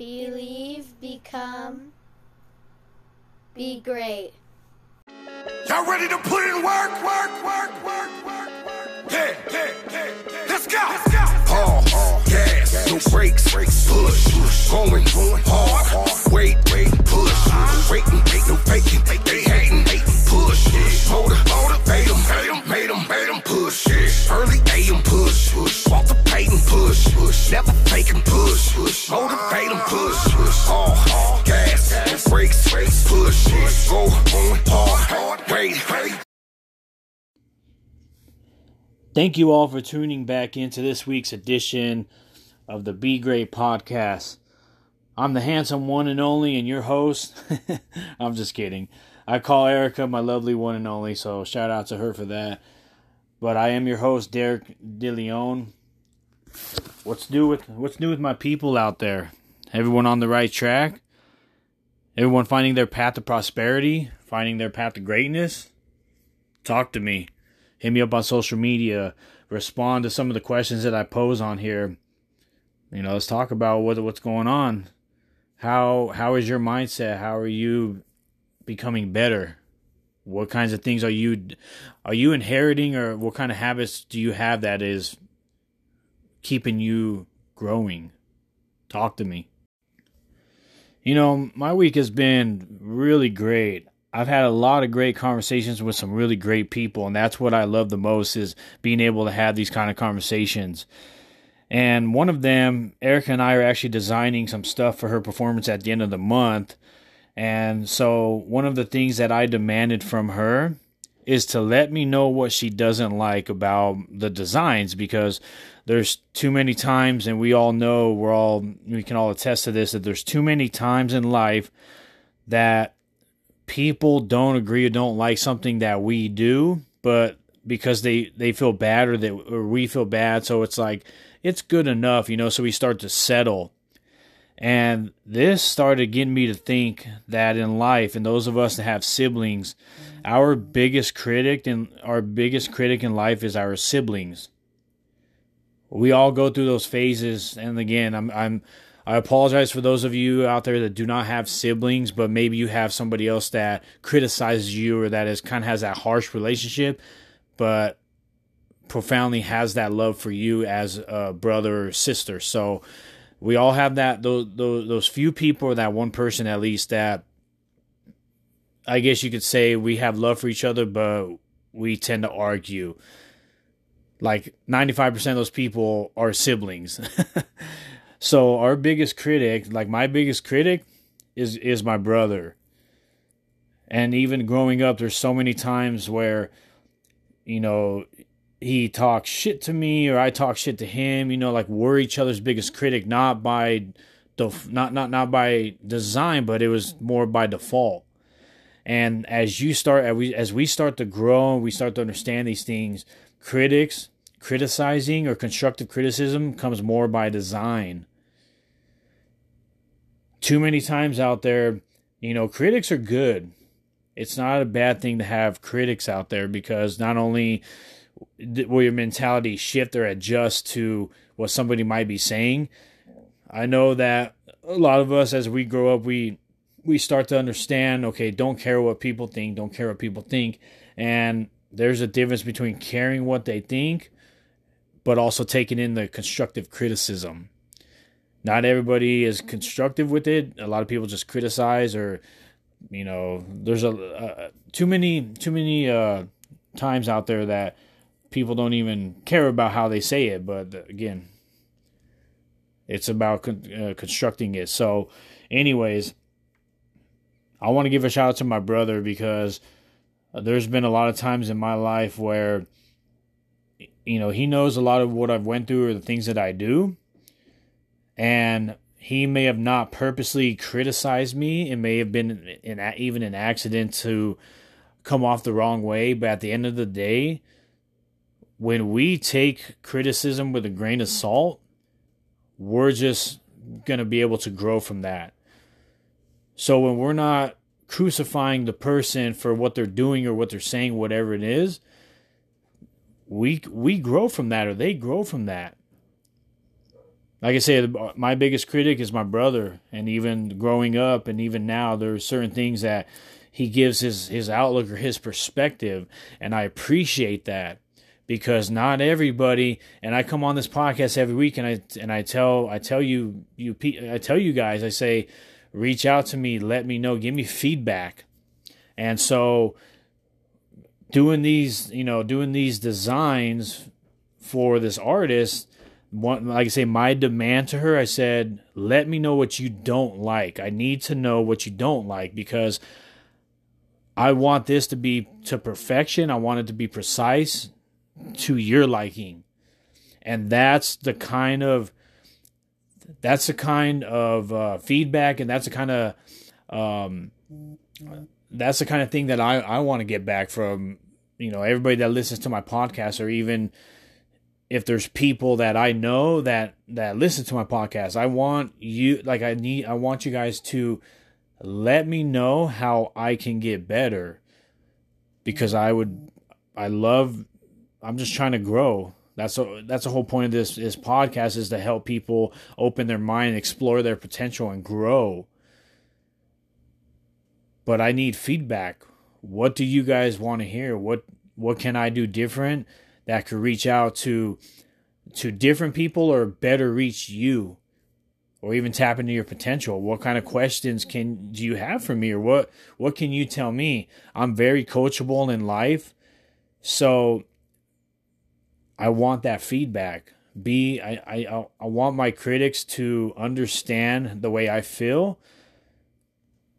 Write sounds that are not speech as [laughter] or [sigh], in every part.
believe, become, be great. Y'all ready to put in work, work, work, work, work, work? Yeah, yeah, yeah, yeah. Let's go. Let's go. Pause, gas, no brakes, push, going, hard, wait, wait, Thank you all for tuning back into this week's edition of the Be Great podcast. I'm the handsome one and only and your host. [laughs] I'm just kidding. I call Erica my lovely one and only, so shout out to her for that. But I am your host, Derek DeLeon. What's new with what's new with my people out there? Everyone on the right track? Everyone finding their path to prosperity, finding their path to greatness? Talk to me hit me up on social media, respond to some of the questions that I pose on here. You know, let's talk about what what's going on. How how is your mindset? How are you becoming better? What kinds of things are you are you inheriting or what kind of habits do you have that is keeping you growing? Talk to me. You know, my week has been really great. I've had a lot of great conversations with some really great people, and that's what I love the most is being able to have these kind of conversations. And one of them, Erica and I are actually designing some stuff for her performance at the end of the month. And so one of the things that I demanded from her is to let me know what she doesn't like about the designs because there's too many times and we all know we're all we can all attest to this that there's too many times in life that people don't agree or don't like something that we do, but because they they feel bad or that or we feel bad, so it's like it's good enough, you know. So we start to settle, and this started getting me to think that in life, and those of us that have siblings, our biggest critic and our biggest critic in life is our siblings. We all go through those phases, and again, I'm I'm I apologize for those of you out there that do not have siblings, but maybe you have somebody else that criticizes you or that is kind of has that harsh relationship, but profoundly has that love for you as a brother or sister. So we all have that those those, those few people or that one person at least that I guess you could say we have love for each other, but we tend to argue. Like 95% of those people are siblings. [laughs] So our biggest critic, like my biggest critic, is is my brother. And even growing up, there's so many times where, you know, he talks shit to me or I talk shit to him. You know, like we're each other's biggest critic, not by the not not not by design, but it was more by default. And as you start as we as we start to grow, we start to understand these things. Critics criticizing or constructive criticism comes more by design too many times out there, you know, critics are good. It's not a bad thing to have critics out there because not only will your mentality shift or adjust to what somebody might be saying, I know that a lot of us as we grow up, we we start to understand, okay, don't care what people think, don't care what people think. And there's a difference between caring what they think, but also taking in the constructive criticism not everybody is constructive with it. A lot of people just criticize or you know, there's a uh, too many too many uh, times out there that people don't even care about how they say it, but again, it's about con- uh, constructing it. So, anyways, I want to give a shout out to my brother because there's been a lot of times in my life where you know he knows a lot of what I've went through or the things that I do, and he may have not purposely criticized me. It may have been an, even an accident to come off the wrong way. But at the end of the day, when we take criticism with a grain of salt, we're just going to be able to grow from that. So when we're not crucifying the person for what they're doing or what they're saying, whatever it is, we we grow from that or they grow from that. Like I said, my biggest critic is my brother, and even growing up, and even now, there are certain things that he gives his his outlook or his perspective, and I appreciate that because not everybody. And I come on this podcast every week, and I and I tell I tell you you I tell you guys, I say, reach out to me, let me know, give me feedback, and so doing these, you know, doing these designs for this artist one, like I say, my demand to her, I said, let me know what you don't like. I need to know what you don't like because I want this to be to perfection. I want it to be precise to your liking. And that's the kind of that's the kind of uh, feedback and that's the kind of um, that's the kind of thing that I, I want to get back from you know everybody that listens to my podcast or even if there's people that I know that that listen to my podcast, I want you like I need I want you guys to let me know how I can get better because I would I love I'm just trying to grow. That's a, that's the whole point of this this podcast is to help people open their mind, explore their potential and grow. But I need feedback. What do you guys want to hear? What what can I do different? That could reach out to to different people or better reach you or even tap into your potential? What kind of questions can do you have for me or what what can you tell me? I'm very coachable in life so i want that feedback. B i i i want my critics to understand the way i feel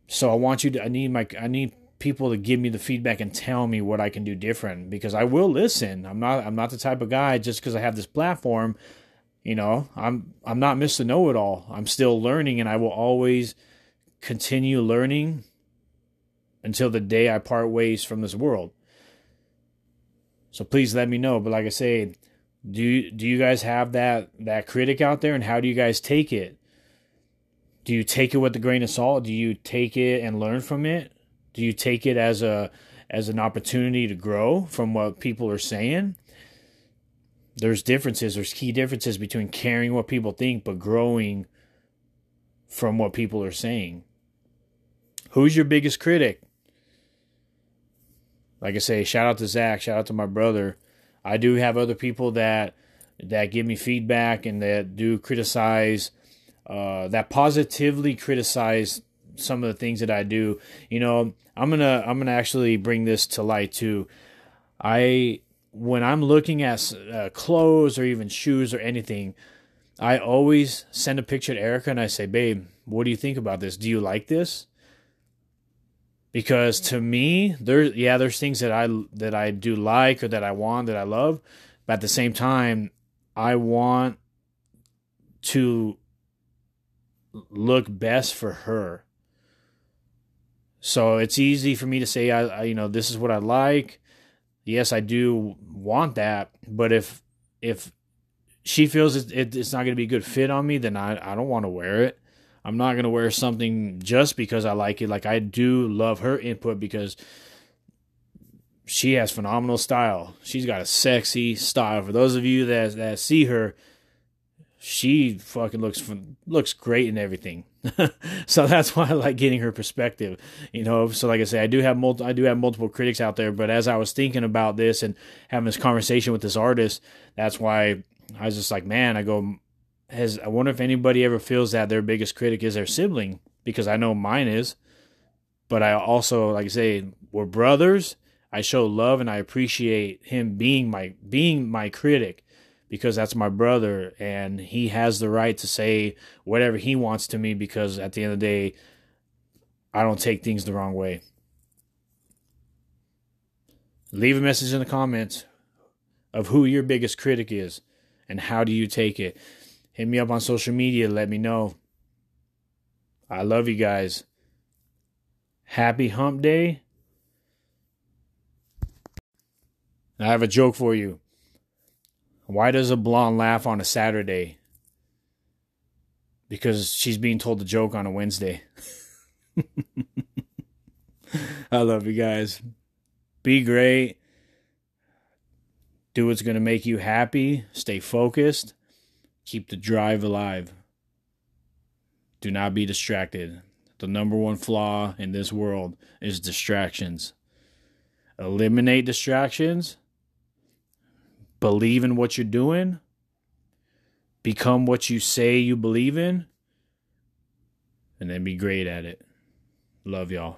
so i want you to i need my i need people to give me the feedback and tell me what I can do different because I will listen. I'm not I'm not the type of guy just because I have this platform, you know, I'm I'm not Mr. Know It All. I'm still learning and I will always continue learning until the day I part ways from this world. So please let me know. But like I say, do do you guys have that that critic out there and how do you guys take it? Do you take it with a grain of salt? Do you take it and learn from it? Do you take it as a as an opportunity to grow from what people are saying? There's differences, there's key differences between caring what people think but growing from what people are saying. Who's your biggest critic? Like I say, shout out to Zach, shout out to my brother. I do have other people that that give me feedback and that do criticize, uh, that positively criticize some of the things that I do. You know, I'm gonna I'm gonna actually bring this to light too. I when I'm looking at uh, clothes or even shoes or anything, I always send a picture to Erica and I say, "Babe, what do you think about this? Do you like this?" Because to me, there yeah, there's things that I that I do like or that I want that I love, but at the same time, I want to look best for her. So it's easy for me to say, I, I, you know, this is what I like. Yes, I do want that, but if if she feels it, it, it's not going to be a good fit on me, then I I don't want to wear it. I'm not going to wear something just because I like it. Like I do love her input because she has phenomenal style. She's got a sexy style. For those of you that that see her, she fucking looks looks great in everything. [laughs] so that's why I like getting her perspective. You know, so like I say, I do have multi, I do have multiple critics out there, but as I was thinking about this and having this conversation with this artist, that's why I was just like, man, I go, has I wonder if anybody ever feels that their biggest critic is their sibling because I know mine is. But I also, like I say, we're brothers. I show love and I appreciate him being my being my critic because that's my brother and he has the right to say whatever he wants to me because at the end of the day I don't take things the wrong way. Leave a message in the comments of who your biggest critic is and how do you take it. Hit me up on social media, let me know. I love you guys. Happy hump day. I have a joke for you. Why does a blonde laugh on a Saturday? Because she's being told a joke on a Wednesday. [laughs] I love you guys. Be great. Do what's going to make you happy. Stay focused. Keep the drive alive. Do not be distracted. The number one flaw in this world is distractions. Eliminate distractions. Believe in what you're doing. Become what you say you believe in. And then be great at it. Love y'all.